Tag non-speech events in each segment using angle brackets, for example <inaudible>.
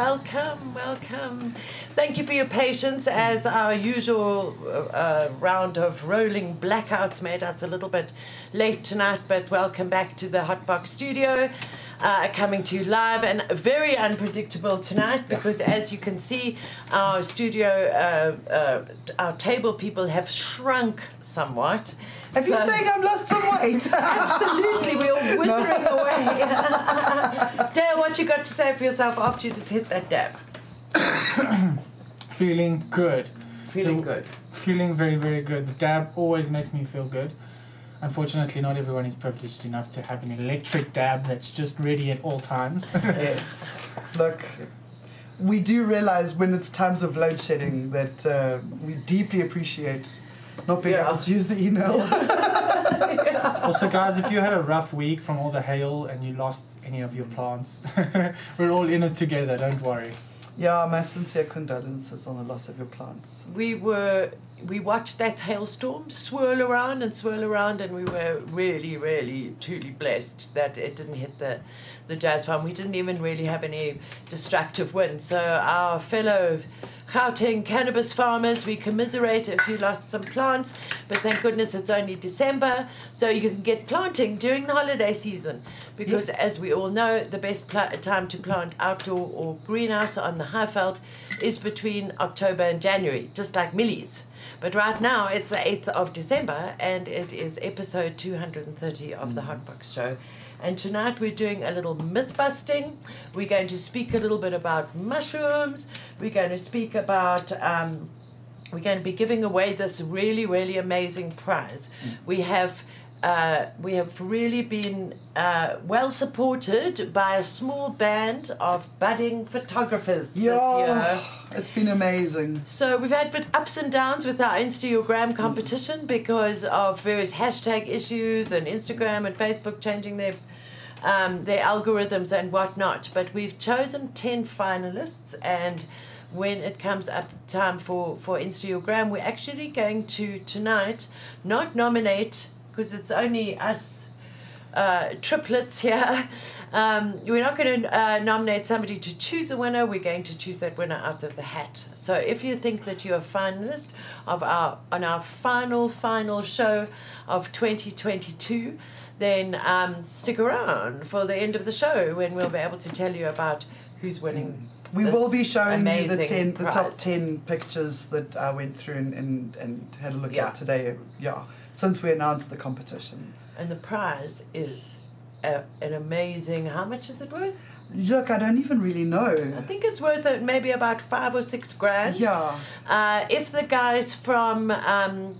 welcome, welcome. Thank you for your patience as our usual uh, round of rolling blackouts made us a little bit late tonight, but welcome back to the Hotbox studio. Uh, coming to you live and very unpredictable tonight because, as you can see, our studio, uh, uh, our table people have shrunk somewhat. Have you So- saying I've lost some weight? <laughs> Absolutely, we're <laughs> withering away. <laughs> Dale, what you got to say for yourself after you just hit that dab? <coughs> Feeling good. Feeling The- good. Feeling very, very good. The dab always makes me feel good. Unfortunately, not everyone is privileged enough to have an electric dab that's just ready at all times. <laughs> yes. Look, we do realize when it's times of load shedding that uh, we deeply appreciate not being Yeah. able to use the e-nail. also, <laughs> guys, if you had a rough week from all the hail and you lost any of your plants, <laughs> we're all in it together, don't worry. yeah, my sincere condolences on the loss of your plants. We were we watched that hailstorm swirl around and swirl around, and we were really, really, truly blessed that it didn't hit the the jazz farm. We didn't even really have any destructive wind. So our fellow Gauteng cannabis farmers, we commiserate if you lost some plants, but thank goodness it's only December, so you can get planting during the holiday season. Because Yes. as we all know, the best pla- time to plant outdoor or greenhouse on the Highveld is between October and January, just like mealies. But right now it's the 8th of December and it is episode 230 of the mm. Hotbox Show. And tonight we're doing a little myth busting. We're going to speak a little bit about mushrooms. We're going to speak about. Um, we're going to be giving away this really, really amazing prize. We have. Uh, we have really been uh, well supported by a small band of budding photographers this year. It's been amazing. So we've had bit ups and downs with our Instagram competition because of various hashtag issues and Instagram and Facebook changing their um, their algorithms and whatnot. But we've chosen ten finalists, and when it comes up time for for Instagram, we're actually going to tonight not nominate because it's only us uh, triplets here. Um, we're not going to uh, nominate somebody to choose a winner. We're going to choose that winner out of the hat. So if you think that you're a finalist of our on our final final show of 2022, then um, stick around for the end of the show when we'll be able to tell you about who's winning. We this will be showing you the ten, the top ten pictures that I went through and, and, and had a look Yeah. at today. Yeah, since we announced the competition. And the prize is a, an amazing. How much is it worth? Look, I don't even really know. I think it's worth maybe about five or six grand. Yeah, Uh, if the guys from um,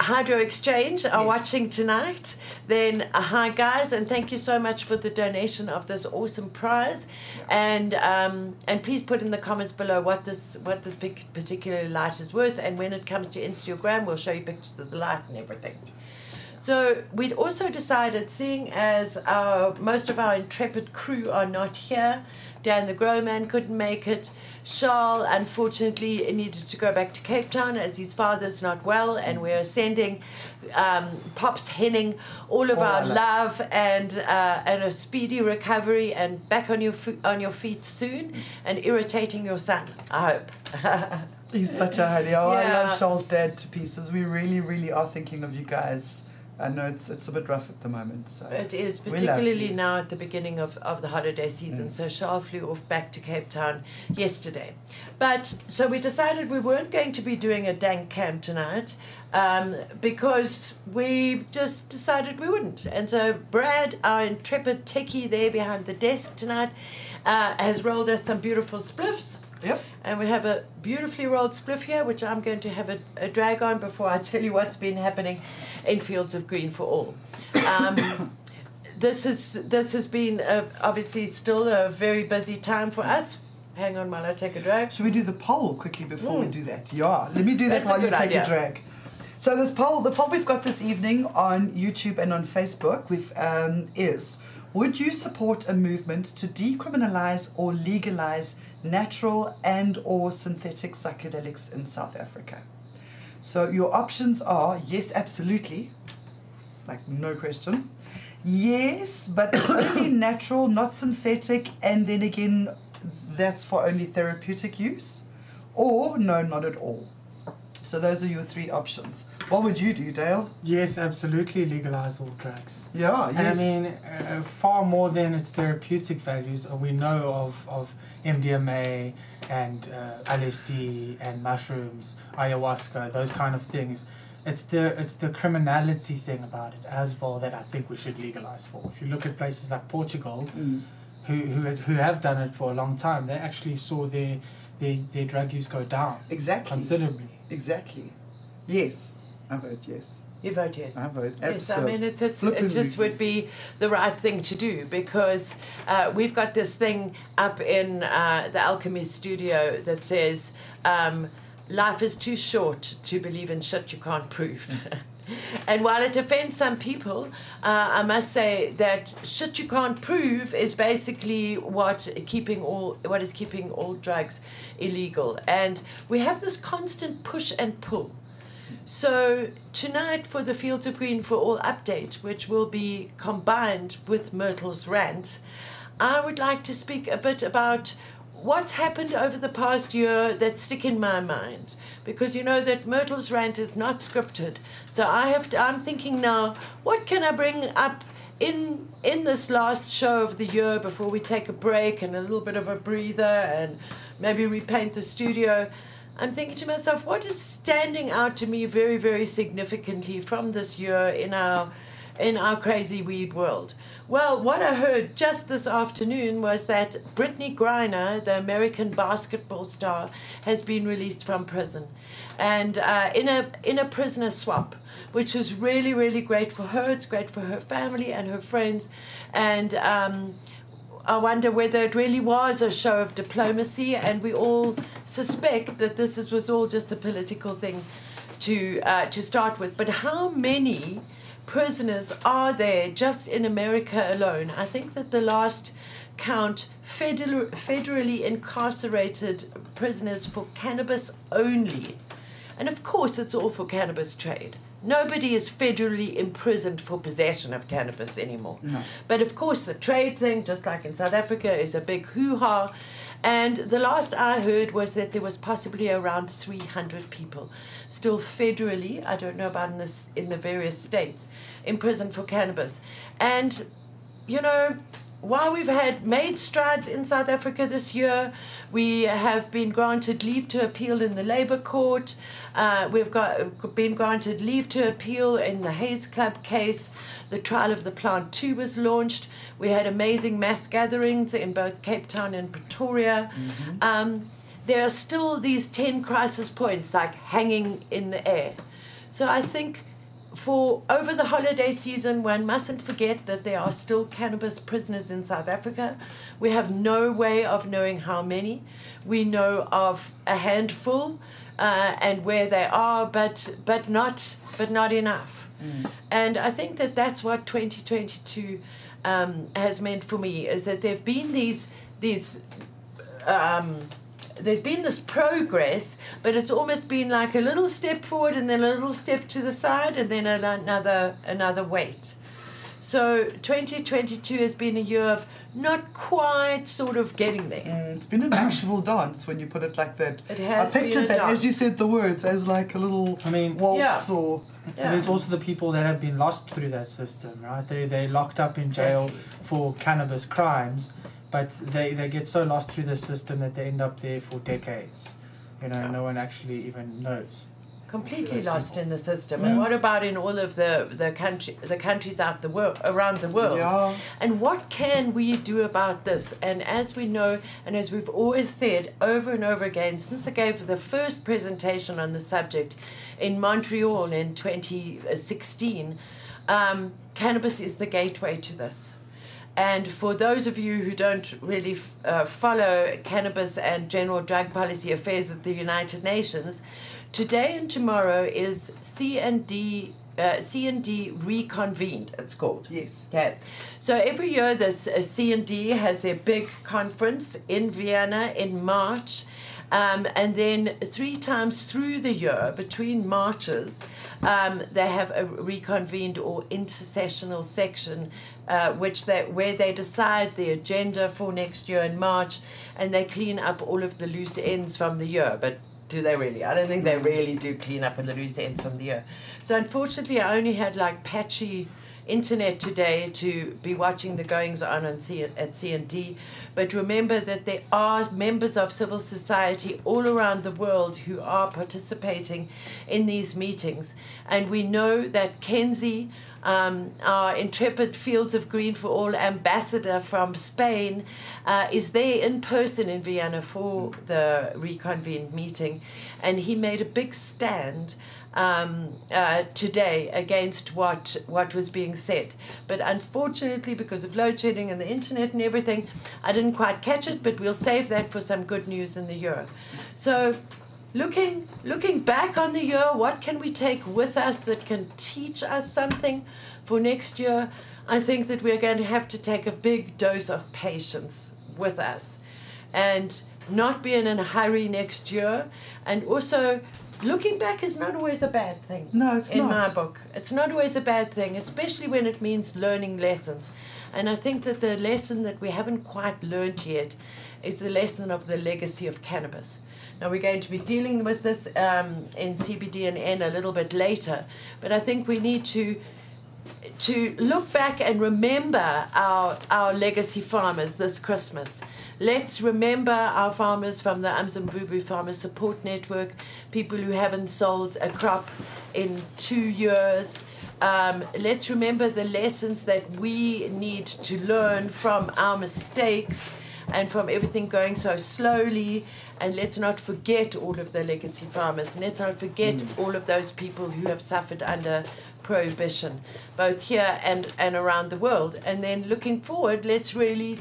Hydro Exchange are Yes. watching tonight, then uh, hi guys, and thank you so much for the donation of this awesome prize, and um, and please put in the comments below what this what this particular light is worth, and when it comes to Instagram, we'll show you pictures of the light and everything. So we'd also decided, seeing as our most of our intrepid crew are not here, Dan the Grow Man couldn't make it. Charles, unfortunately, needed to go back to Cape Town as his father's not well, and we're sending um, Pops Henning all of our love. and uh, and a speedy recovery and back on your on your feet soon, and irritating your son. I hope. <laughs> he's such a honey. Oh, I love Charles' dad to pieces. We really, really are thinking of you guys. I know it's it's a bit rough at the moment. So It is, particularly now at the beginning of, of the holiday season. So Charles flew off back to Cape Town yesterday. But so we decided we weren't going to be doing a dank camp tonight um, because we just decided we wouldn't. And so Brad, our intrepid techie there behind the desk tonight, uh, has rolled us some beautiful spliffs. Yep. And we have a beautifully rolled spliff here, which I'm going to have a, a drag on before I tell you what's been happening in Fields of Green for All. Um, <coughs> this has this has been uh obviously still a very busy time for us. Hang on while I take a drag. Should we do the poll quickly before we Mm. do that? Yeah, let me do that That's while you take idea. a drag. So this poll, the poll we've got this evening on YouTube and on Facebook, with um, is: Would you support a movement to decriminalize or legalize natural and or synthetic psychedelics in South Africa? So your options are yes, absolutely, like no question. Yes, but <coughs> only natural, not synthetic, and then again, that's for only therapeutic use, or no, not at all. So those are your three options. What would you do, Dale? Yes, absolutely legalize all drugs. Yeah, And yes. I mean, uh, far more than its therapeutic values, uh, we know of, of MDMA and uh, LSD and mushrooms, ayahuasca, those kind of things. It's the it's the criminality thing about it as well that I think we should legalize for. If you look at places like Portugal, Mm, who who, who have done it for a long time, they actually saw their their, their drug use go down exactly. considerably. Exactly. Yes. I vote yes. You vote yes. I vote Yes, I mean it's, it's it just would be the right thing to do because uh, we've got this thing up in uh, the Alchemy studio that says um, life is too short to believe in shit you can't prove. <laughs> and while it offends some people, uh, I must say that shit you can't prove is basically what keeping all what is keeping all drugs illegal. And we have this constant push and pull. So tonight for the Fields of Green for All update, which will be combined with Myrtle's rant, I would like to speak a bit about what's happened over the past year that stick in my mind. Because you know that Myrtle's rant is not scripted. So I have to, I'm thinking now, what can I bring up in in this last show of the year before we take a break and a little bit of a breather and maybe repaint the studio? I'm thinking to myself, what is standing out to me very, very significantly from this year in our in our crazy weed world? Well, what I heard just this afternoon was that Brittney Griner, the American basketball star, has been released from prison, and uh, in a in a prisoner swap, which is really really great for her. It's great for her family and her friends, and. Um, I wonder whether it really was a show of diplomacy, and we all suspect that this is, was all just a political thing to uh, to start with. But how many prisoners are there just in America alone? I think that the last count federal, federally incarcerated prisoners for cannabis only, and of course it's all for cannabis trade. Nobody is federally imprisoned for possession of cannabis anymore. No. But of course, the trade thing, just like in South Africa, is a big hoo ha. And the last I heard was that there was possibly around 300 people still federally, I don't know about in, this, in the various states, imprisoned for cannabis. And, you know, while we've had made strides in South Africa this year, we have been granted leave to appeal in the Labour Court. Uh, we've got been granted leave to appeal in the Haze Club case. The trial of the plant two was launched. We had amazing mass gatherings in both Cape Town and Pretoria. Um, there are still these ten crisis points like hanging in the air. So I think for over the holiday season, one mustn't forget that there are still cannabis prisoners in South Africa. We have no way of knowing how many. We know of a handful uh, and where they are, but but not but not enough. And I think that that's what 2022 um, has meant for me is that there've been these these um, there's been this progress, but it's almost been like a little step forward and then a little step to the side and then another another wait. So 2022 has been a year of not quite sort of getting there. Mm, it's been an actual dance when you put it like that. It has I pictured been a that as you said the words as like a little I mean, waltz Yeah. or Yeah. There's also the people that have been lost through that system, right? They they locked up in jail Exactly. for cannabis crimes, but they, they get so lost through the system that they end up there for decades. You know, Yeah. no one actually even knows. completely lost people. in the system. Yeah. And what about in all of the the country the countries out the world around the world? Yeah. And what can we do about this? And as we know, and as we've always said over and over again, since I gave the first presentation on the subject in Montreal in 2016, um, cannabis is the gateway to this. And for those of you who don't really uh, follow cannabis and general drug policy affairs at the United Nations, today and tomorrow is CND, uh, CND reconvened, it's called. Yes. Okay, so every year this uh, CND has their big conference in Vienna in March, Um, and then three times through the year, between marches, um, they have a reconvened or intersessional section, uh, which they where they decide the agenda for next year in March, and they clean up all of the loose ends from the year. But do they really? I don't think they really do clean up the loose ends from the year. So unfortunately, I only had like patchy internet today to be watching the goings on at CND. But remember that there are members of civil society all around the world who are participating in these meetings. And we know that Kenzie, um, our intrepid Fields of Green for All ambassador from Spain, uh, is there in person in Vienna for the reconvened meeting. And he made a big stand um, uh, today against what what was being said. But unfortunately, because of load shedding and the internet and everything, I didn't quite catch it. But we'll save that for some good news in the year. So. Looking, looking back on the year, what can we take with us that can teach us something for next year? I think that we're going to have to take a big dose of patience with us and not be in a hurry next year and also looking back is not always a bad thing. No, it's in not. In my book. It's not always a bad thing, especially when it means learning lessons. And I think that the lesson that we haven't quite learned yet is the lesson of the legacy of cannabis. Now we're going to be dealing with this um, in CBDNN a little bit later, but I think we need to to look back and remember our our legacy farmers this Christmas Let's remember our farmers from the Umzimvubu Farmer Support Network, people who haven't sold a crop in two years. Um, let's remember the lessons that we need to learn from our mistakes and from everything going so slowly. And let's not forget all of the legacy farmers. And let's not forget mm. all of those people who have suffered under prohibition, both here and, and around the world. And then looking forward, let's really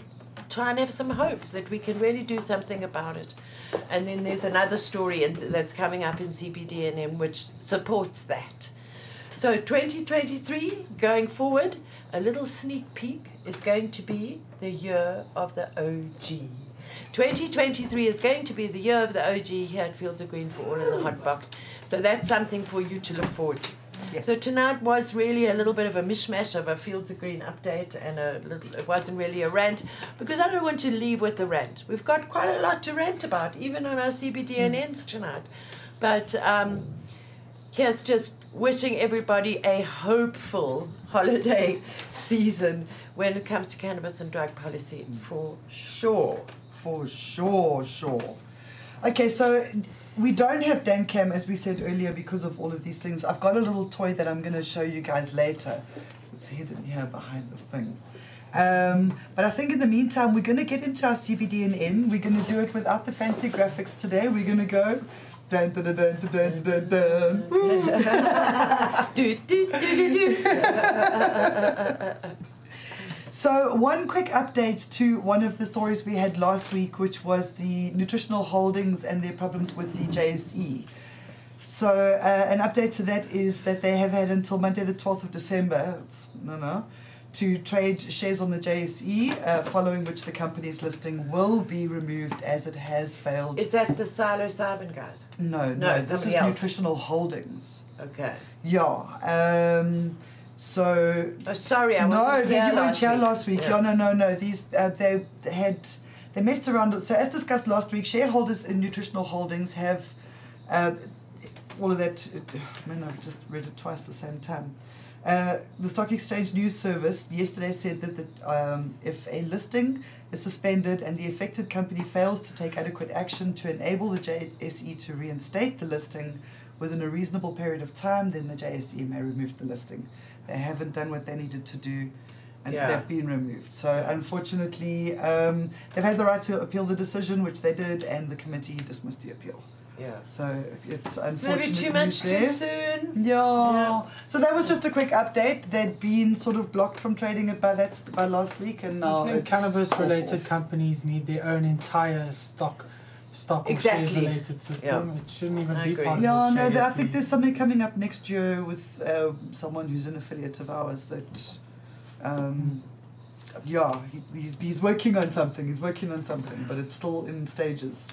try and have some hope that we can really do something about it. And then there's another story in, that's coming up in CBDNN which supports that. So 2023, going forward, a little sneak peek is going to be the year of the OG. 2023 is going to be the year of the OG here at Fields of Green for All in the Hot Box. So that's something for you to look forward to. Yes. So tonight was really a little bit of a mishmash of a Fields of Green update, and a little. It wasn't really a rant because I don't want to leave with a rant. We've got quite a lot to rant about, even on our CBDNNs tonight. But um, here's just wishing everybody a hopeful holiday <laughs> season when it comes to cannabis and drug policy, for sure. For sure, sure. Okay, so we don't have Cam as we said earlier because of all of these things. I've got a little toy that I'm going to show you guys later. It's hidden here behind the thing. Um, but I think in the meantime, we're going to get into our CBDNN. We're going to do it without the fancy graphics today. We're going to go. Dun, dun, dun, dun, dun, dun, dun, <laughs> do, do, do, do, do. <laughs> So, one quick update to one of the stories we had last week, which was the nutritional holdings and their problems with the JSE. So, uh, an update to that is that they have had until Monday, the 12th of December, no, no, to trade shares on the JSE, uh, following which the company's listing will be removed as it has failed. Is that the psilocybin guys? No, no, no this is else. nutritional holdings. Okay. Yeah. Um, so. Oh, sorry, I no, wasn't you weren't here last week. Yeah. no, no, no. These uh, they had they messed around. So as discussed last week, shareholders in nutritional holdings have uh, all of that. Uh, man, I've just read it twice at the same time. Uh, the Stock Exchange News Service yesterday said that the, um, if a listing is suspended and the affected company fails to take adequate action to enable the JSE to reinstate the listing within a reasonable period of time, then the JSE may remove the listing. They haven't done what they needed to do, and yeah. they've been removed. So unfortunately, um, they've had the right to appeal the decision, which they did, and the committee dismissed the appeal. Yeah. So it's unfortunate. Maybe too much there. too soon. Yeah. yeah. So that was just a quick update. They'd been sort of blocked from trading it by that by last week, and now cannabis-related companies need their own entire stock stock exactly. related system. Yeah. It shouldn't even I be agree. part yeah, of the Yeah, no, I think there's something coming up next year with uh, someone who's an affiliate of ours that, um, yeah, he, he's, he's working on something. He's working on something, but it's still in stages.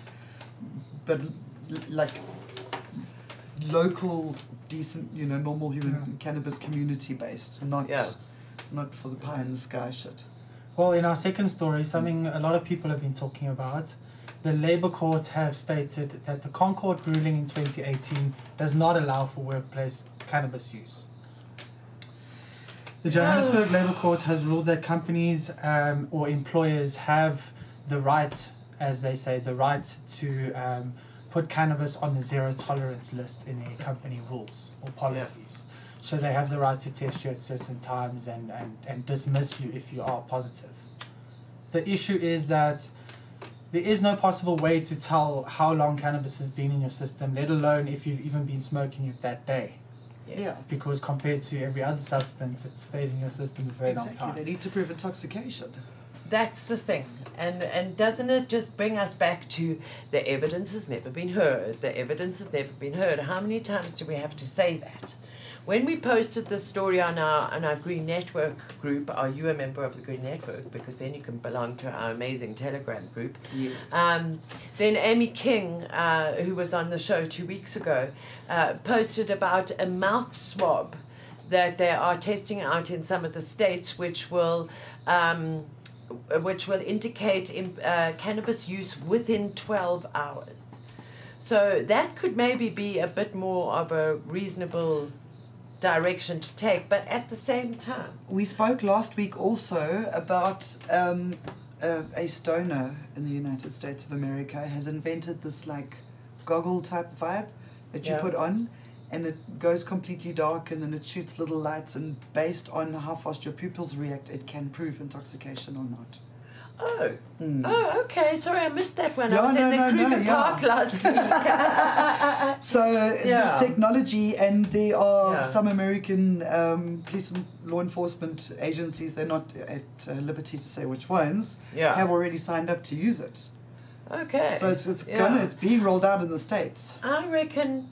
but l- like local, decent, you know, normal human Yeah. cannabis community based, not Yeah. not for the pie in the sky shit. Well, in our second story, something a lot of people have been talking about, the Labour Court have stated that the ConCourt ruling in 2018 does not allow for workplace cannabis use. The Johannesburg Labour Court has ruled that companies um, or employers have the right, as they say, the right to um, put cannabis on the zero tolerance list in their company rules or policies. So they have the right to test you at certain times and, and, and dismiss you if you are positive. The issue is that there is no possible way to tell how long cannabis has been in your system, let alone if you've even been smoking it that day. Yes. Yeah. Because compared to every other substance, it stays in your system for a very long Exactly. They need to prove intoxication. That's the thing. And and doesn't it just bring us back to the evidence has never been heard? The evidence has never been heard. How many times do we have to say that? When we posted this story on our on our Green Network group, are you a member of the Green Network? Because then you can belong to our amazing Telegram group. Yes. Um, then Amy King, uh, who was on the show two weeks ago, uh, posted about a mouth swab that they are testing out in some of the states, which will. Um, which will indicate im- uh, cannabis use within 12 hours. So that could maybe be a bit more of a reasonable direction to take, but at the same time, We spoke last week also about um, a, a stoner in the United States of America has invented this like goggle type vibe that you Yeah. put on and it goes completely dark and then it shoots little lights and based on how fast your pupils react it can prove intoxication or not. Oh, Mm. oh, okay. Sorry, I missed that one. I was no, in the no, no, Kruger yeah. Park last <laughs> week. <laughs> So uh, Yeah. this technology, and there are Yeah. some American um, police and law enforcement agencies. They're not at uh, liberty to say which ones yeah. have already signed up to use it. Okay. So it's it's Yeah. gonna it's being rolled out in the states. I reckon,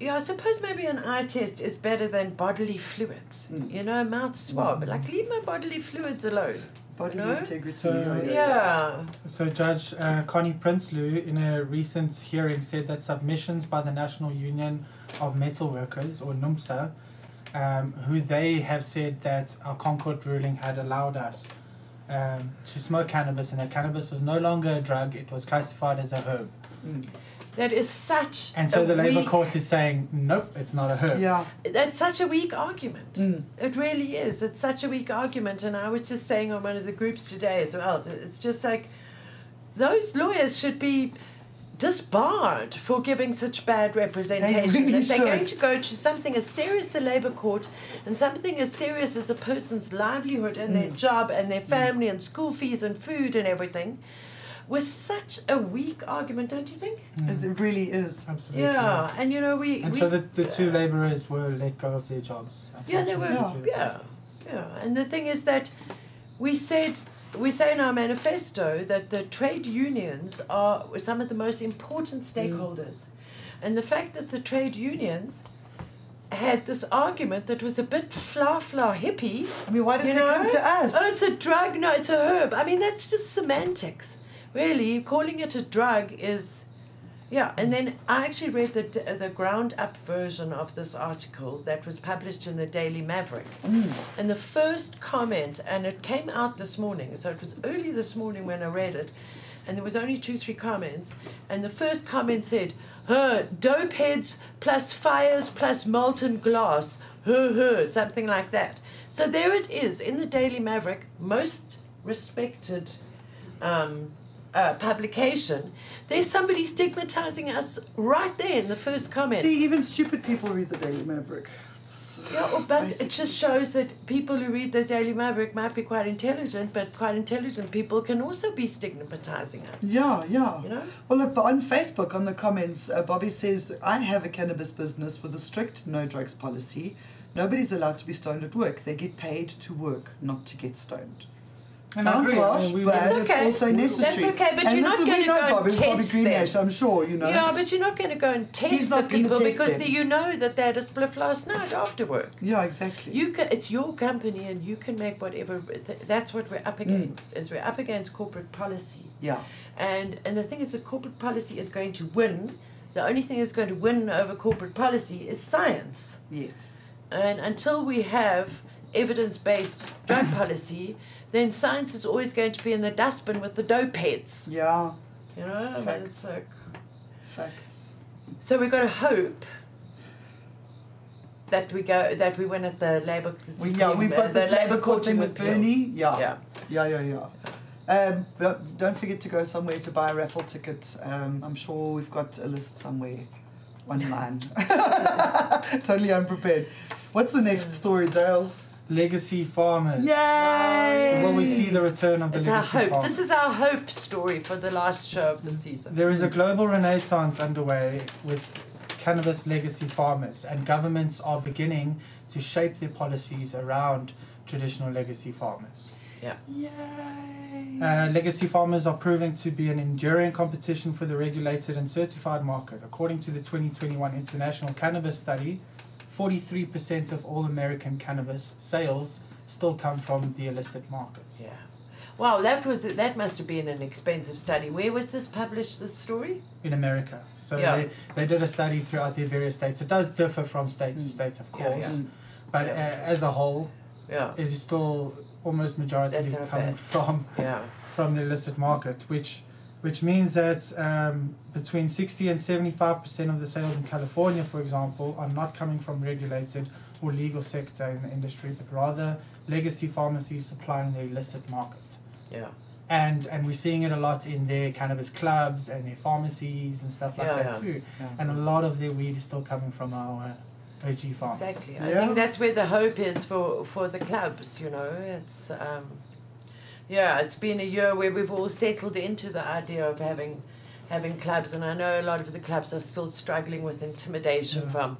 yeah, I suppose maybe an eye test is better than bodily fluids. Mm. You know, mouth swab. Like, leave my bodily fluids alone. Body No? integrity. So- yeah, yeah, Yeah. So Judge uh, Connie Prinsloo, in a recent hearing, said that submissions by the National Union of Metal Workers, or NUMSA, um, who they have said that our ConCourt ruling had allowed us um, to smoke cannabis, and that cannabis was no longer a drug; it was classified as a herb. Mm. That is such. And so a the Labour Court is saying, nope, it's not a herb. Yeah. That's such a weak argument. Mm. It really is. It's such a weak argument. And I was just saying on one of the groups today as well, that it's just like those lawyers should be disbarred for giving such bad representation. They really if they're should. going to go to something as serious as the Labour Court and something as serious as a person's livelihood and their Mm. job and their family and school fees and food and everything, with such a weak argument, don't you think? It, it really is. Absolutely. Yeah, and you know we And we so the, the two labourers were let go of their jobs. Yeah, they were- unfortunately, through the yeah. Yeah, and the thing is that we said we say in our manifesto that the trade unions are some of the most important mm. stakeholders, and the fact that the trade unions had this argument that was a bit fla fla hippie. I mean, why didn't You they know? come to us? Oh, it's a drug. No, it's a herb. I mean, that's just semantics. Really, calling it a drug is, yeah. And then I actually read the the ground up version of this article that was published in the Daily Maverick, Mm. and the first comment, and it came out this morning, so it was early this morning when I read it, and there was only two three comments, and the first comment said, "Huh, dope heads plus fires plus molten glass, huh, huh," something like that. So there it is in the Daily Maverick, most respected um, uh, publication. There's somebody stigmatizing us right there in the first comment. See, even stupid people read the Daily Maverick. It's Yeah, well, but it just shows that people who read the Daily Maverick might be quite intelligent, but quite intelligent people can also be stigmatizing us. Yeah, yeah. You know? Well, look, but on Facebook, on the comments, uh, Bobby says, I have a cannabis business with a strict no drugs policy. Nobody's allowed to be stoned at work. They get paid to work, not to get stoned. And I Sounds agree. I harsh, mean, we- but it's okay. also necessary. That's okay, but and you're this not gonna we know go and Bob is Bobby test Greenash, them. I'm sure, you know. Yeah, but you're not going to go and test the people test because them. the, you know that they had a spliff last night after work. Yeah, exactly. You can, it's your company and you can make whatever. th- That's what we're up Mm. against. Is we're up against corporate policy, yeah. and and the thing is that corporate policy is going to win. The only thing that's going to win over corporate policy is science. Yes. And until we have evidence based drug policy, then science is always going to be in the dustbin with the dope heads. Yeah. You know, Facts. like Facts. so we've got to hope that we go that we win at the labour. We, yeah, we've uh, got the this Labour court thing with. Bernie. Yeah. Yeah. Yeah, yeah, yeah. Um, but don't forget to go somewhere to buy a raffle ticket. Um, I'm sure we've got a list somewhere online. <laughs> totally unprepared. What's the next story, Dale? Legacy farmers. Yay! Will we see the return of the It's our hope. farmers? This is our hope story for the last show of the season. There is a global renaissance underway with cannabis legacy farmers, and governments are beginning to shape their policies around traditional legacy farmers. Yeah. Yay! Uh, legacy farmers are proving to be an enduring competition for the regulated and certified market. According to the 2021 International Cannabis Study, 43% of all American cannabis sales still come from the illicit market. Yeah. Wow, that was that must have been an expensive study. Where was this published? This story? in America. So Yeah. they, they did a study throughout their various states. It does differ from state to Mm. state, of course, yeah. but Yeah. uh, as a whole, Yeah. it is still almost majority That's not coming from Yeah. from the illicit market, which which means that um, between 60 and 75 percent of the sales in California, for example, are not coming from regulated or legal sector in the industry, but rather legacy pharmacies supplying the illicit market Yeah. and and we're seeing it a lot in their cannabis clubs and their pharmacies and stuff like Yeah, that yeah. too. Yeah. And a lot of their weed is still coming from our OG farms. Exactly. I think that's where the hope is for for the clubs. You know, it's um, yeah, it's been a year where we've all settled into the idea of having having clubs, and I know a lot of the clubs are still struggling with intimidation Yeah. from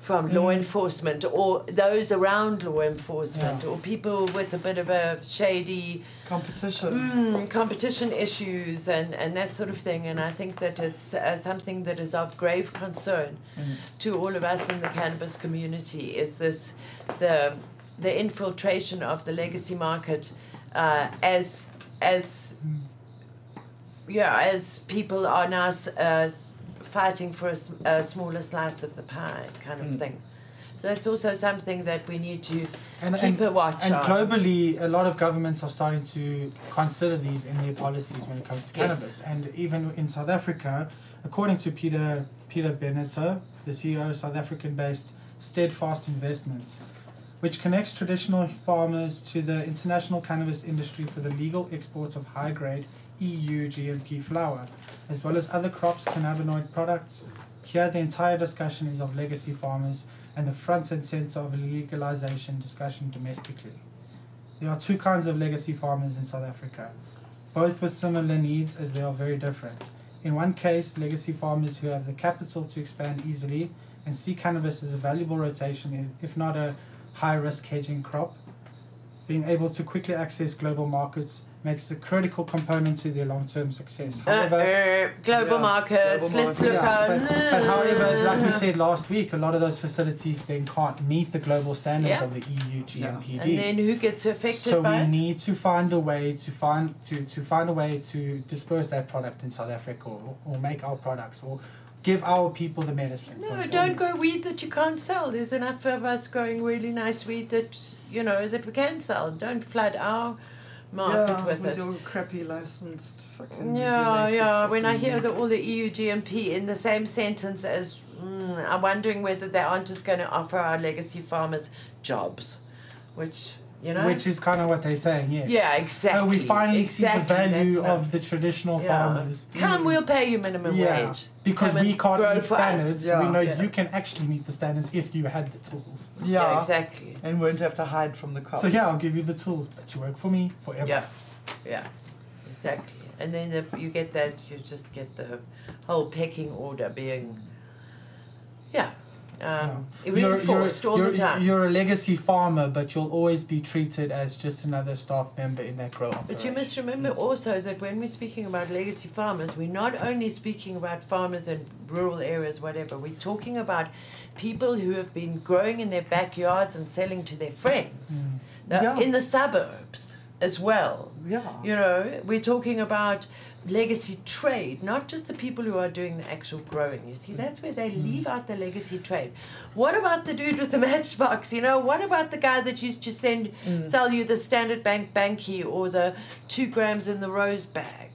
from law Mm. enforcement or those around law enforcement Yeah. or people with a bit of a shady Competition. mm, competition issues and, and that sort of thing. And I think that it's uh, something that is of grave concern Mm. to all of us in the cannabis community. Is this the the infiltration of the legacy market uh, as as yeah as people are now uh, fighting for a smaller slice of the pie kind of Mm. thing. So it's also something that we need to And, keep and, a watch and on. And globally, a lot of governments are starting to consider these in their policies when it comes to Yes. cannabis. And even in South Africa, according to Peter Peter Benetter, the CEO of South African-based Steadfast Investments, which connects traditional farmers to the international cannabis industry for the legal export of high-grade EU GMP flower, as well as other crops, cannabinoid products. Here, the entire discussion is of legacy farmers and the front and center of a legalization discussion domestically. There are two kinds of legacy farmers in South Africa, both with similar needs as they are very different. In one case, legacy farmers who have the capital to expand easily and see cannabis as a valuable rotation, if not a high risk hedging crop. Being able to quickly access global markets makes a critical component to their long term success. Uh, However, uh, global Yeah, markets. global let's market. look yeah, on. but, but however, like we said last week, a lot of those facilities then can't meet the global standards Yeah. of the EU GMPD. and then who gets affected So by we it? need to find a way to find to, to find a way to disperse that product in South Africa or, or make our products or give our people the medicine. No, don't grow weed that you can't sell. There's enough of us growing really nice weed that you know that we can sell. Don't flood our market yeah, with, with it. your crappy licensed fucking. Yeah, yeah. When I hear that all the EU GMP in the same sentence as, mm, I'm wondering whether they aren't just going to offer our legacy farmers jobs, which you know. Which is kind of what they're saying, yes. yeah, exactly. Oh, we finally see the value that's of the traditional Yeah. farmers. Come, mm. we'll pay you minimum Yeah, wage. Because Come we can't meet standards. Yeah. We know Yeah. you can actually meet the standards if you had the tools. Yeah, Yeah, exactly. and won't have to hide from the cops. So yeah, I'll give you the tools, but you work for me forever. Yeah, yeah, exactly. And then if you get that, you just get the whole pecking order being, yeah, Um, You're- you're- all you're, the time. You're a legacy farmer, but you'll always be treated as just another staff member in that grow operation. But you must remember also that when we're speaking about legacy farmers, we're not only speaking about farmers in rural areas, whatever, we're talking about people who have been growing in their backyards and selling to their friends Mm. Yeah. in the suburbs as well. Yeah. You know, we're talking about legacy trade, not just the people who are doing the actual growing. You see, mm. that's where they mm. leave out the legacy trade. What about the dude with the <laughs> matchbox? You know, what about the guy that used to send mm. sell you the Standard Bank banky or the two grams in the rose bag?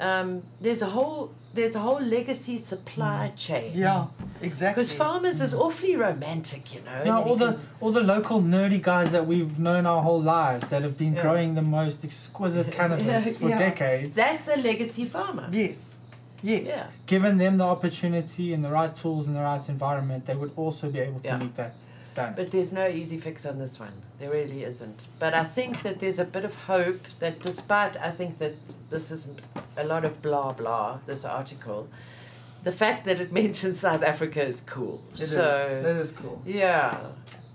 Um, there's a whole there's a whole legacy supply mm. chain. Yeah, exactly. Because farmers is awfully romantic, you know. No, all the can- all the local nerdy guys that we've known our whole lives that have been Yeah. growing the most exquisite <laughs> cannabis for Yeah. decades. that's a legacy farmer. Yes. Yes. Yeah. Given them the opportunity and the right tools and the right environment, they would also be able to meet that standard. But there's no easy fix on this one. There really isn't. But I think that there's a bit of hope that despite I think that this is a lot of blah blah, this article, the fact that it <laughs> mentions South Africa is cool. It is. so That is cool. yeah.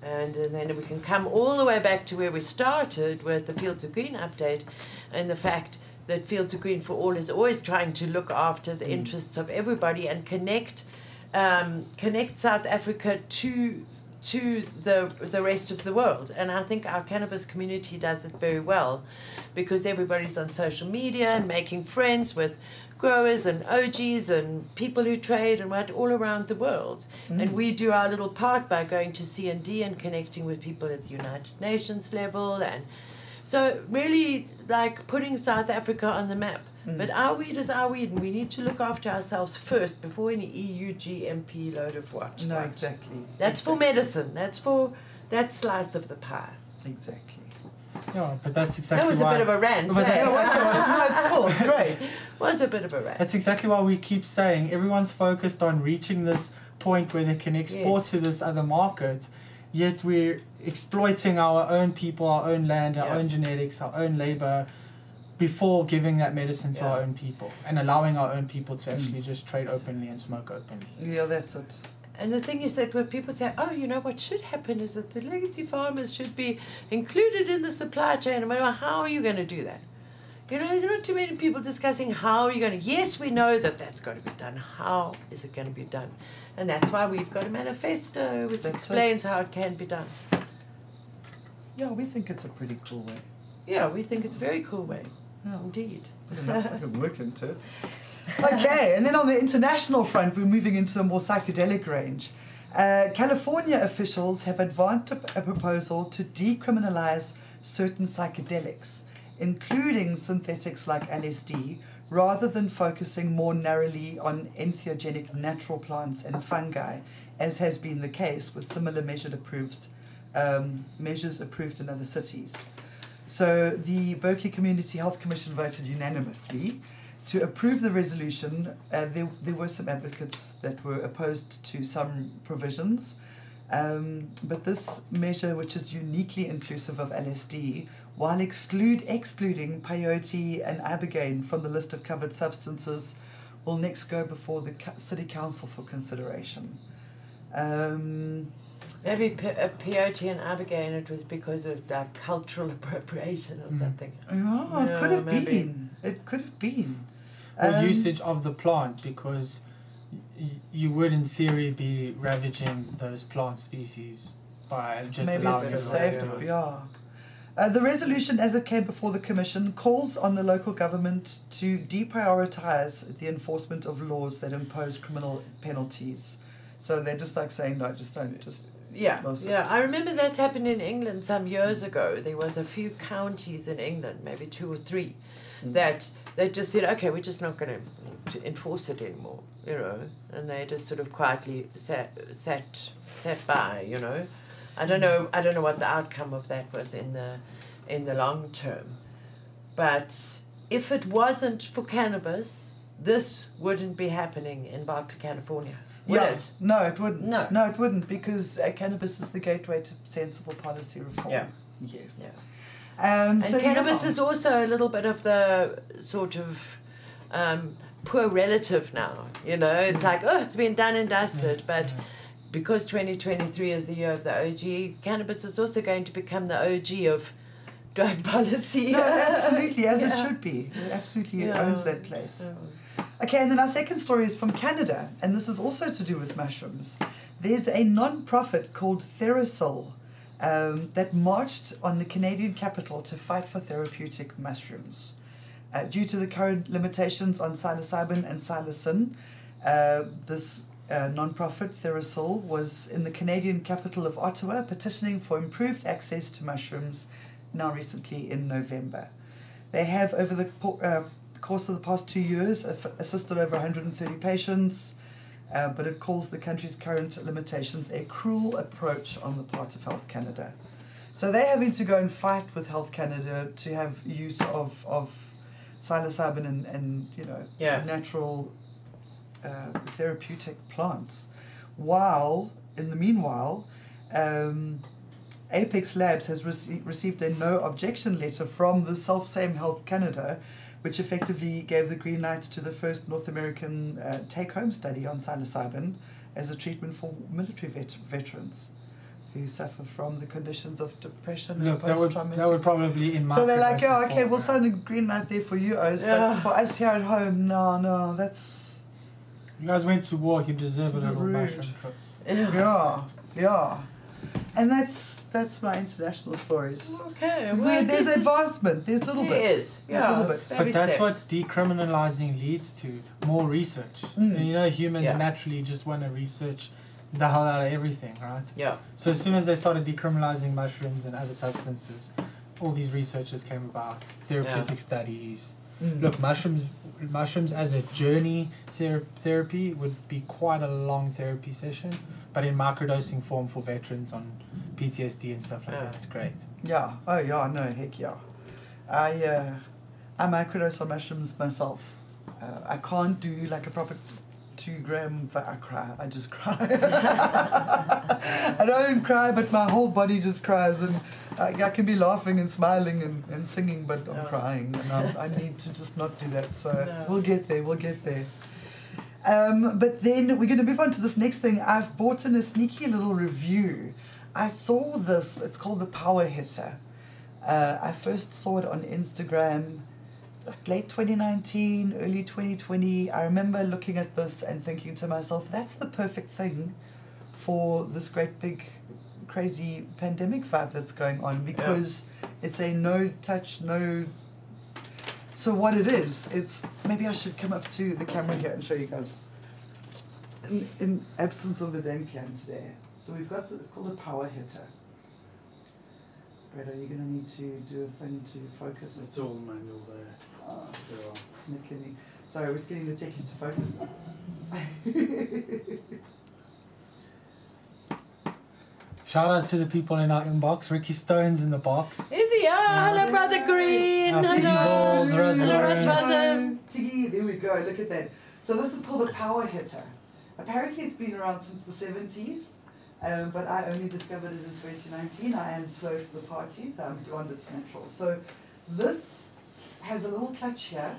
And, and then we can come all the way back to where we started with the Fields of Green update and the fact that Fields of Green for All is always trying to look after the interests of everybody and connect um, connect South Africa to to the the rest of the world. And I think our cannabis community does it very well because everybody's on social media and making friends with growers and OGs and people who trade and what all around the world. Mm. And we do our little part by going to CND and connecting with people at the United Nations level and so really like putting South Africa on the map. Mm. But our weed is our weed and we need to look after ourselves first before any EU GMP load of what. No, what. exactly. That's for medicine. That's for that slice of the pie. Exactly. yeah, but that's exactly that was why. a bit of a rant. But that's exactly what- <laughs> no, it's cool. It's great. <laughs> was a bit of a rant. That's exactly why we keep saying everyone's focused on reaching this point where they can export Yes. to this other market, yet we're exploiting our own people, our own land, our Yeah. own genetics, our own labor before giving that medicine to Yeah. our own people and allowing our own people to mm. actually just trade openly and smoke openly. Yeah, that's it. And the thing is that when people say, oh, you know, what should happen is that the legacy farmers should be included in the supply chain. And well, how are you going to do that? You know, there's not too many people discussing how you're going to. Yes, we know that that's got to be done. How is it going to be done? And that's why we've got a manifesto which That's explains how it can be done. Yeah, we think it's a pretty cool way. Yeah, we think it's a very cool way. Yeah. Indeed. Put enough work into it. <laughs> Okay, and then on the international front, we're moving into the more psychedelic range. Uh, California officials have advanced a, a proposal to decriminalize certain psychedelics, including synthetics like LSD, rather than focusing more narrowly on entheogenic natural plants and fungi, as has been the case with similar measured approved, um, measures approved in other cities. So the Berkeley Community Health Commission voted unanimously to approve the resolution. Uh, there, there were some advocates that were opposed to some provisions, um, but this measure, which is uniquely inclusive of LSD, while exclude excluding peyote and ibogaine from the list of covered substances, will next go before the city council for consideration. Um, Maybe P- uh, peyote and ibogaine, it was because of that cultural <laughs> appropriation or Mm. something. oh, it could have maybe. been. It could have been. Or Um, usage of the plant because y- you would, in theory, be ravaging those plant species by just Maybe allowing it's a it right safe, to do it. yeah. Uh, the resolution, as it came before the Commission, calls on the local government to deprioritise the enforcement of laws that impose criminal penalties. So they're just like saying, no, just don't, just Yeah, yeah. I remember that happened in England some years ago. There was a few counties in England, maybe two or three, Mm. that they just said, okay, we're just not going to enforce it anymore, you know, and they just sort of quietly sat sat sat by, you know. I don't know. I don't know what the outcome of that was in the in the long term, but if it wasn't for cannabis, this wouldn't be happening in Berkeley, California, would yeah, it? no, it wouldn't. No. no it wouldn't because uh, cannabis is the gateway to sensible policy reform. Yeah. Yes. Yeah. Um, And so cannabis yeah. is also a little bit of the sort of um, poor relative now. You know, it's like, oh, it's been done and dusted. But because 2023 is the year of the OG, cannabis is also going to become the OG of <laughs> drug policy. No, absolutely, as it should be. It absolutely Yeah. owns that place. Yeah. Okay, and then our second story is from Canada, and this is also to do with mushrooms. There's a non profit called TheraPsil um, that marched on the Canadian capital to fight for therapeutic mushrooms. Uh, due to the current limitations on psilocybin and psilocin, uh, this uh, non-profit TheraPsil was in the Canadian capital of Ottawa petitioning for improved access to mushrooms now recently in November. They have, over the uh, course of the past two years, assisted over 130 patients, uh, but it calls the country's current limitations a cruel approach on the part of Health Canada. So they're having to go and fight with Health Canada to have use of, of psilocybin and, and you know Yeah. natural uh, therapeutic plants. While, in the meanwhile, um, Apex Labs has rece- received a no objection letter from the self same Health Canada, which effectively gave the green light to the first North American uh, take home study on psilocybin as a treatment for military vet- veterans who suffer from the conditions of depression Look, and post-traumatic. that would probably in my so they're like, yeah, okay, form, we'll sign a green light there for you, Oz, Yeah. but for us here at home, no, no, that's You guys went to war. You deserve a little rude. mushroom trip. Yeah. yeah, yeah, and that's that's my international stories. Okay. Where Well, there's advancement, there's little bits, is, there's yeah. little bits. But that's steps. what decriminalizing leads to more research. Mm. And you know, humans Yeah. naturally just want to research the hell out of everything, right? Yeah. So as soon as they started decriminalizing mushrooms and other substances, all these researchers came about, therapeutic studies. Mm. Look, mushrooms, mushrooms as a journey ther- therapy would be quite a long therapy session, but in microdosing form for veterans on PTSD and stuff like Yeah. that, it's great. Yeah. Oh yeah. No. Heck yeah. I uh, I microdose on mushrooms myself. Uh, I can't do like a proper two gram. I cry. I just cry. <laughs> I don't cry, but my whole body just cries, and I, I can be laughing and smiling and, and singing, but I'm Yeah. crying, and I'm, I need to just not do that. So No. we'll get there. We'll get there. Um, but then we're going to move on to this next thing. I've bought in a sneaky little review. I saw this. It's called the Power Hitter. Uh, I first saw it on Instagram, like late 2019, early 2020. I remember looking at this and thinking to myself, "That's the perfect thing for this great big, crazy pandemic vibe that's going on because it's a no touch, no so what it is, it's maybe I should come up to the camera here and show you guys. In, in absence of a damn cam today, so we've got this it's called a power hitter. Brad, are you gonna need to do a thing to focus it? It's all manual there. Oh, There are. Nick and me. Sorry, we're just getting the techies to focus. <laughs> Shout out to the people in our inbox. Ricky Stone's in the box. Is he? Oh, hello, Brother Green. Our Tiggy's Hello. alls, Rosemary. Hello, Rosemary. Tiggy, there we go. Look at that. So this is called a power hitter. Apparently, it's been around since the seventies, um, but I only discovered it in 2019. I am slow to the party. I'm beyond its natural. So this has a little clutch here.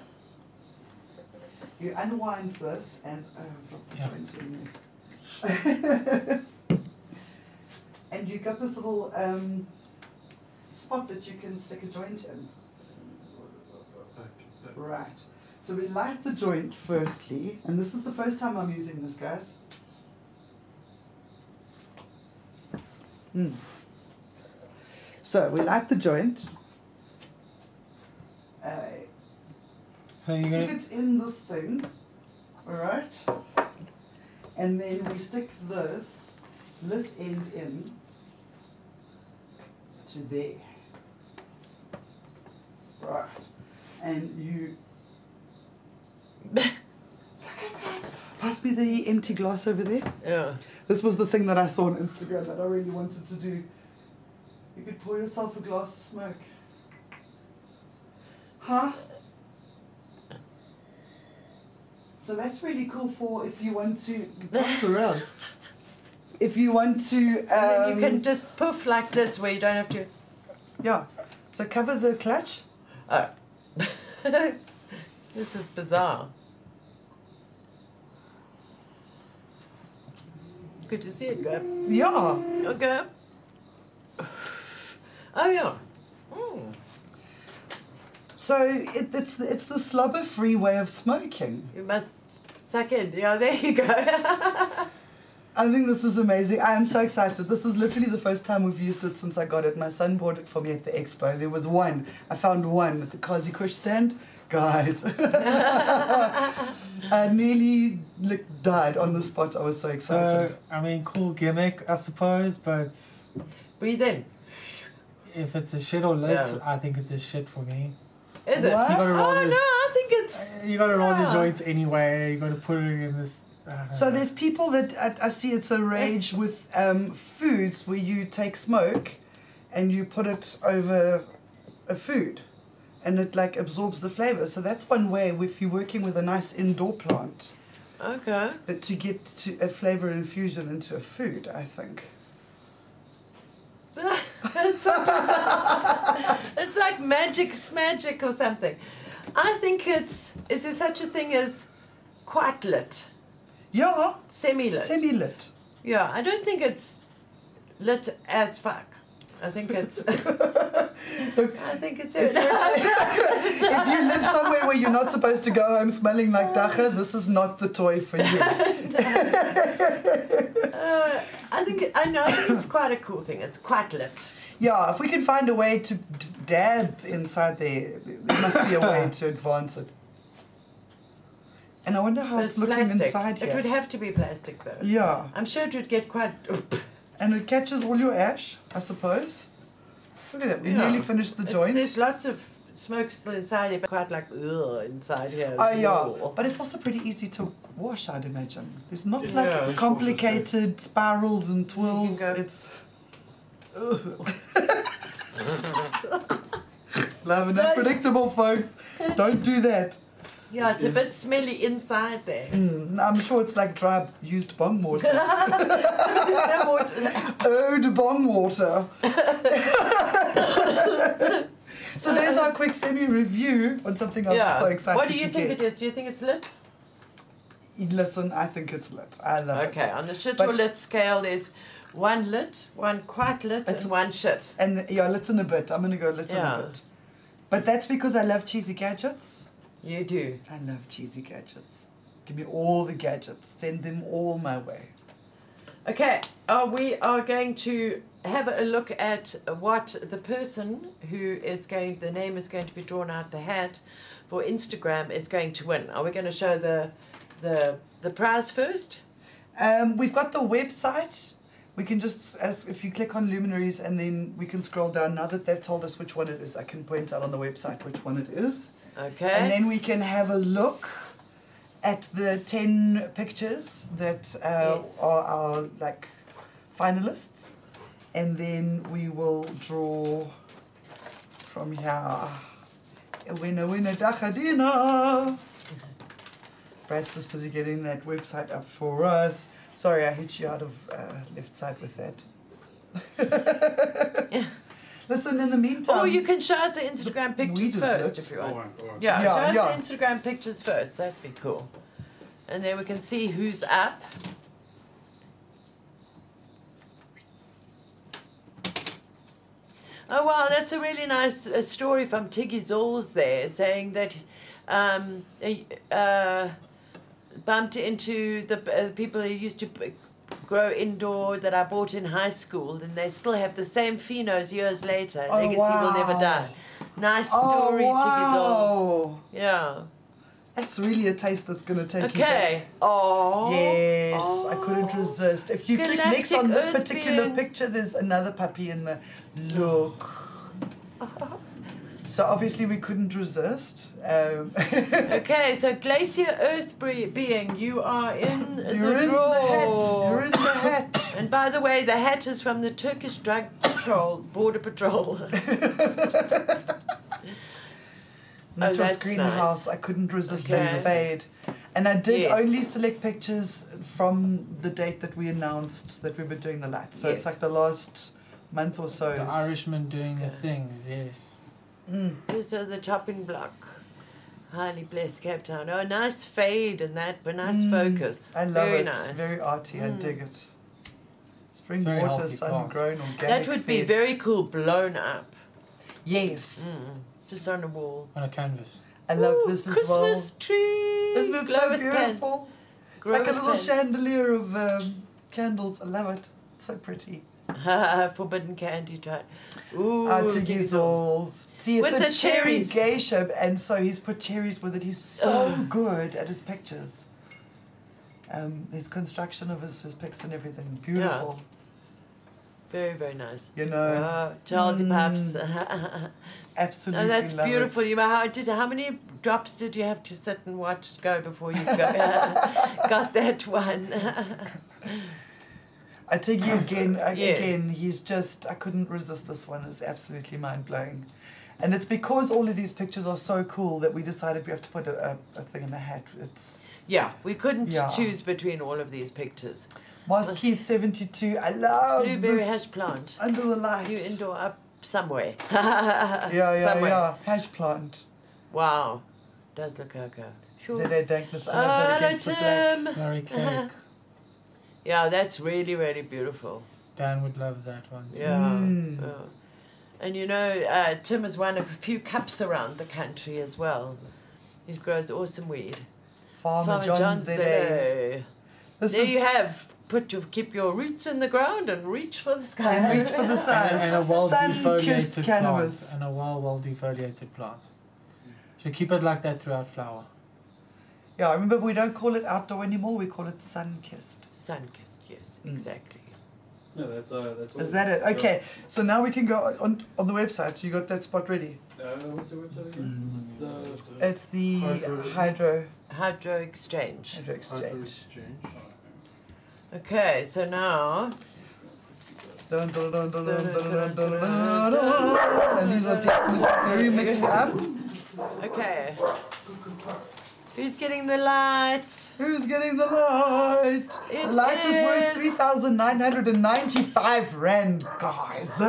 You unwind this and uh, drop the Yeah. joint in <laughs> and you've got this little um, spot that you can stick a joint in. Right. So we light the joint firstly, and this is the first time I'm using this, guys. Mm. So we light the joint. Uh, So you're stick gonna it in this thing, alright? And then we stick this lit end in to there. Right. And you. <laughs> Pass me the empty glass over there. Yeah. This was the thing that I saw on Instagram that I really wanted to do. You could pour yourself a glass of smoke. Huh? So that's really cool for if you want to pass around. <laughs> If you want to, um, and then you can just poof like this where you don't have to. yeah. So cover the clutch. Oh. <laughs> this is bizarre. Good to see it go. Yeah. Okay. Oh yeah. Mm. So it, it's the, it's the slobber free way of smoking. You must suck in. Yeah, there you go. <laughs> I think this is amazing. I am so excited. This is literally the first time we've used it since I got it. My son bought it for me at the expo. There was one. I found one at the Kazi Kush stand. Guys. <laughs> I nearly like, died on the spot. I was so excited. So, I mean, cool gimmick, I suppose, but Breathe in. if it's a shit or lit, Yeah. I think it's a shit for me. Is it? What? You gotta roll Oh no. I think it's. You gotta roll Yeah. the joints anyway. You gotta put it in this. So know. there's people that I, I see it's a rage <laughs> with um, foods where you take smoke and you put it over a food and it like absorbs the flavor. So that's one way if you're working with a nice indoor plant Okay. that to get to a flavor infusion into a food, I think. <laughs> it's, bizarre. <laughs> it's like magic magic or something. I think it's is there such a thing as quite lit, Yeah, semi lit? semi lit. yeah, I don't think it's lit as fuck. I think it's. <laughs> I think it's. If, <laughs> if you live somewhere where you're not supposed to go home smelling like dagga, this is not the toy for you. <laughs> Uh, I think I know. I think it's quite a cool thing. It's quite lit. Yeah, if we can find a way to dab inside there, there must be a <coughs> way to advance it. And I wonder how But it's, looking plastic. inside It would have to be plastic though. Yeah, I'm sure it would get quite. <laughs> and it catches all your ash, I suppose. Look at that, we Yeah. nearly finished the It's- joint. There's lots of smoke still inside it, but quite like ugh inside here. Oh yeah, but it's also pretty easy to wash, I'd imagine. It's not Yeah, like dishwasher complicated spirals and twirls. go- It's. <laughs> <laughs> Love and unpredictable, folks. Don't do that. Yeah, it's a bit smelly inside there. Mm, I'm sure it's like dry used bong water. No more. Ode bong water. so there's our quick semi review on something I'm yeah. so excited what do you to think get. it is? Do you think it's lit? Listen, I think it's lit. I love it. Okay, on the shit or lit scale, there's one lit, one quite lit, It's- and one shit. And yeah, lit in a bit. I'm gonna go lit in a bit. But that's because I love cheesy gadgets. You do. I love cheesy gadgets. Give me all the gadgets. Send them all my way. Okay, uh, we are going to have a look at what the person who is going, the name is going to be drawn out the hat for Instagram is going to win. Are we going to show the the the prize first? Um, we've got the website. We can just, as if you click on luminaries, and then we can scroll down. Now that they've told us which one it is, I can point out on the website which one it is, Okay. and then we can have a look at the ten pictures that uh, Yes. are our like finalists, and then we will draw from here a winner, winner, Dachadina. Brad's just busy getting that website up for us. Sorry, I hit you out of uh, left side with that. <laughs> <laughs> Listen, in the meantime. or you can show us the Instagram pictures first lit. if you want. on, go on. Yeah, Yeah, show us the Instagram pictures first. That'd be cool. And then we can see who's up. Oh wow, that's a really nice uh, story from Tiggy Zolls there, saying that um, uh, uh, bumped into the uh, people who used to p- grow indoor that I bought in high school, and they still have the same phenos years later. Oh, Legacy will never die. Nice oh, story, Tiggy Zolls. Oh, Yeah. That's really a taste that's going to take you. Okay. Oh. you back. Yes, I couldn't resist. If you click next on this Earth particular being- picture, there's another puppy in the look. <laughs> So obviously we couldn't resist. Um, <laughs> Okay, so Glacier Earth bre- being, you are in you're <laughs> the in draw. the hat. You're in the hat. And by the way, the hat is from the Turkish Drug Patrol, Border Patrol. Natural's <laughs> Oh, that's greenhouse. nice. I couldn't resist Okay. that fade. And I did Yes. only select pictures from the date that we announced that we were doing the lights. So it's like the last month or so. The Irishman doing the things, yes. Mm. Here's uh, the chopping block. Highly blessed Cape Town. Oh, nice fade and that, but nice Mm, focus. I love Very it. nice. Very arty. I Mm. dig it. Spring Very water, sun plant. grown, organic. That would be very cool blown up. Yes. Mm, just on a wall. on a canvas. I love Ooh, this as Christmas well. tree. Isn't it glow so with beautiful? It's like a little pants. chandelier of um, candles. I love it. It's so pretty. <laughs> Forbidden candy type. Ooh, Out to Tiggy Gizzles. See, it's With a the cherry cherries. geisha, and so he's put cherries with it. He's so good at his pictures. Um, his construction of his, his pics and everything. Beautiful. Very, very nice. You know, Oh, Charlesy Mm. Puffs. <laughs> absolutely. oh, that's beautiful. It. You know, how did how many drops did you have to sit and watch go before you go, <laughs> got that one? I take you again. uh, Yeah. Again, he's just. I couldn't resist this one. It's absolutely mind blowing, and it's because all of these pictures are so cool that we decided we have to put a, a, a thing in a hat. It's yeah, we couldn't Yeah. choose between all of these pictures. Moss Keith seventy two. I love Blueberry hash plant. under the light. New indoor up somewhere. <laughs> Yeah, yeah, somewhere. yeah. Hash plant. Wow, does look okay. Sure. ZA dankness. I Oh, love that hello, against the black. Tim. Sorry, <laughs> cake. Yeah, that's really, really beautiful. Dan would love that one. Yeah. Mm. yeah. And you know, uh, Tim has won a few cups around the country as well. He grows awesome weed. Farmer, John, ZA. Zelle. This There is you have. Put your keep your roots in the ground and reach for the sky. and reach for the <laughs> sun. And, a- and a well Sun-kissed defoliated cannabis. plant. And a well well defoliated plant. So keep it like that throughout flower. Yeah, remember we don't call it outdoor anymore. We call it sun kissed. Sun kissed, yes, Mm. exactly. No, that's uh, that's. Is that it? Okay, so now we can go on on the website. You got that spot ready. Uh, what's the website? Mm. It's the, the, it's the hydro hydro, exchange. Hydro exchange. Hydro exchange. Okay, so now. and these are very mixed up. Okay. Who's getting the light? Who's getting the light? It the light is, worth 3,995 rand, guys.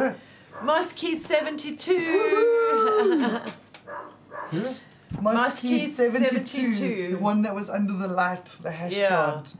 Moss Keith 72. Who? Muskeet Muskeet 72, 72. the one that was under the light, the hash Yeah. plant.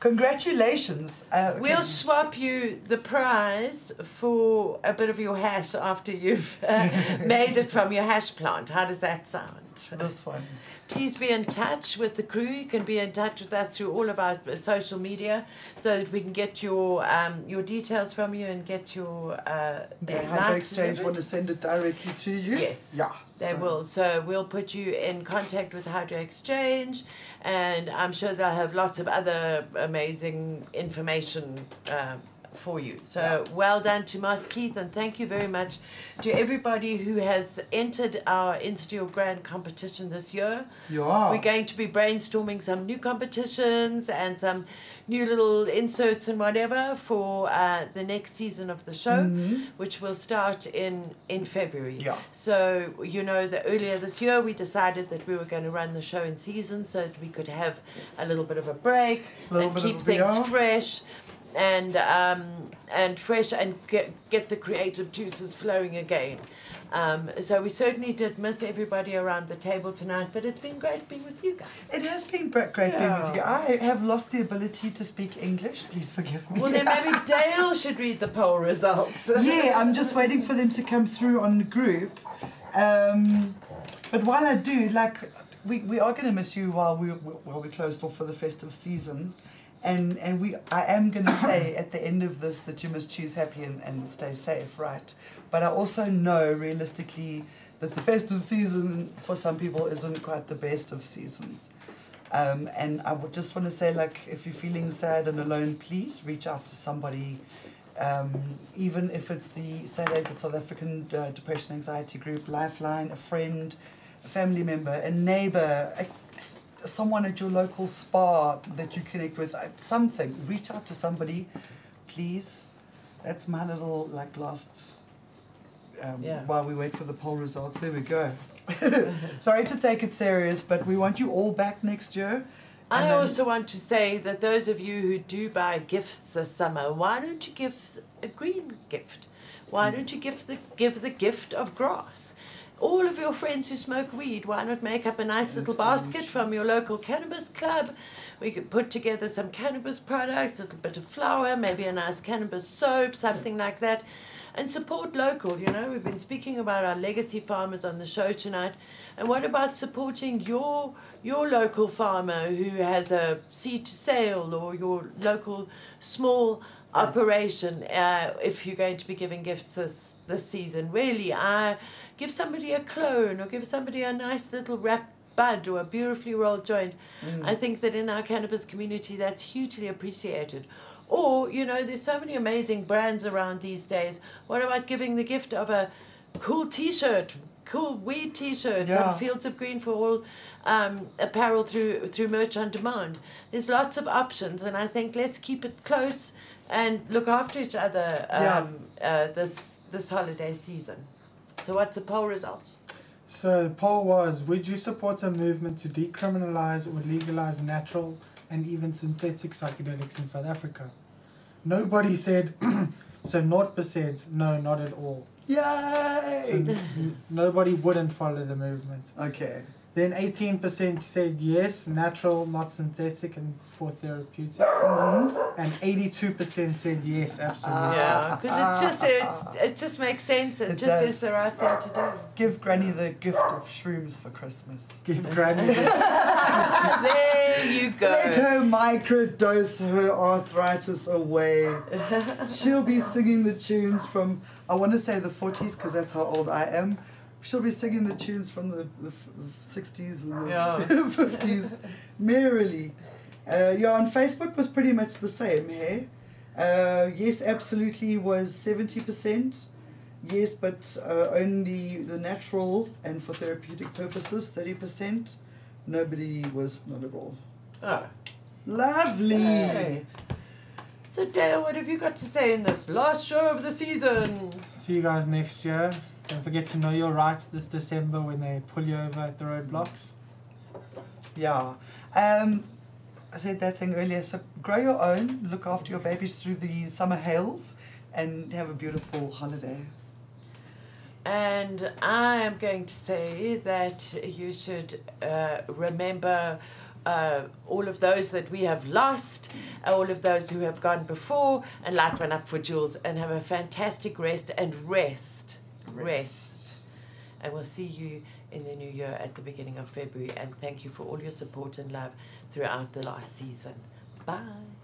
Congratulations. Uh, okay. We'll swap you the prize for a bit of your hash after you've uh, <laughs> made it from your hash plant. How does that sound? This one. Please be in touch with the crew. You can be in touch with us through all of our social media so that we can get your um, your details from you and get your uh, The uh, Hydro Exchange delivered. want to send it directly to you? Yes. Yeah. They so- will. So we'll put you in contact with Hydro Exchange, and I'm sure they'll have lots of other amazing information um, for you. So well done to Moss Keith, and thank you very much to everybody who has entered our Insta Grand competition this year. Yeah. We're going to be brainstorming some new competitions and some new little inserts and whatever for uh, the next season of the show, Mhm. which will start in in February. Yeah. So you know that earlier this year we decided that we were going to run the show in season so that we could have a little bit of a break and keep things VR. fresh and um, and fresh and get get the creative juices flowing again. Um, so we certainly did miss everybody around the table tonight, but it's been great being with you guys. It has been great being with you. Yeah. I have lost the ability to speak English. Please forgive me. Well, then maybe <laughs> Dale should read the poll results. yeah, I'm just waiting for them to come through on the group. Um, but while I do, like, we, we are going to miss you while we while we closed off for the festive season, and and we I am going <coughs> to say at the end of this that you must choose happy and, and stay safe, right? But I also know realistically that the festive season for some people isn't quite the best of seasons. Um, and I would just want to say, like, if you're feeling sad and alone, please reach out to somebody, um, even if it's the the South African uh, Depression Anxiety Group, Lifeline, a friend, a family member, a neighbor, a, someone at your local spa that you connect with, uh, something. Reach out to somebody, please. That's my little, like, last. Um, Yeah. While we wait for the poll results, there we go. <laughs> Sorry to take it serious, but we want you all back next year. I And also want to say that those of you who do buy gifts this summer, why don't you give a green gift? Why don't you give the give the gift of grass? All of your friends who smoke weed, why not make up a nice little basket from your local cannabis club? We could put together some cannabis products, a little bit of flower, maybe a nice cannabis soap, something like that, and support local. You know, we've been speaking about our legacy farmers on the show tonight, and what about supporting your your local farmer who has a seed to sale or your local small operation? Uh, if you're going to be giving gifts this this season, really, I give somebody a clone or give somebody a nice little wrap bud or a beautifully rolled joint. I think that in our cannabis community, that's hugely appreciated. Or, you know, there's so many amazing brands around these days. What about giving the gift of a cool t shirt? Cool weed T-shirts Yeah. and Fields of Green for all um, apparel through through merch on demand. There's lots of options, and I think let's keep it close and look after each other um, Yeah. uh, this this holiday season. So, what's the poll results? So the poll was: Would you support a movement to decriminalize or legalize natural and even synthetic psychedelics in South Africa? Nobody said. <clears throat> so naught percent. No, not at all. So Yay! n- nobody wouldn't follow the movement. Okay. Then 18% said yes, natural, not synthetic, and for therapeutic. Mhm. And 82% said yes, absolutely. Yeah, because it just it's, it just makes sense. It, It just does. is the right thing to do. Give Granny the gift of shrooms for Christmas. Give Granny. <laughs> there you go. Let her microdose her arthritis away. <laughs> She'll be singing the tunes from, I want to say the 40s because that's how old I am. She'll be singing the tunes from the, the, the 60s and the Yeah. <laughs> 50s merrily. Uh, yeah, on Facebook was pretty much the same, hey? Uh, yes, absolutely was 70%. Yes, but uh, only the natural and for therapeutic purposes, 30%. Nobody was not at all. Oh. Lovely. Hey. So Dale, what have you got to say in this last show of the season? See you guys next year. Don't forget to know your rights this December when they pull you over at the roadblocks. Yeah. Um, I said that thing earlier. So grow your own, look after your babies through the summer hails, and have a beautiful holiday. And I am going to say that you should uh, remember uh, all of those that we have lost, all of those who have gone before, and light one up for Jules, and have a fantastic rest and rest. Rest. And we'll see you in the new year at the beginning of February. And thank you for all your support and love throughout the last season. Bye.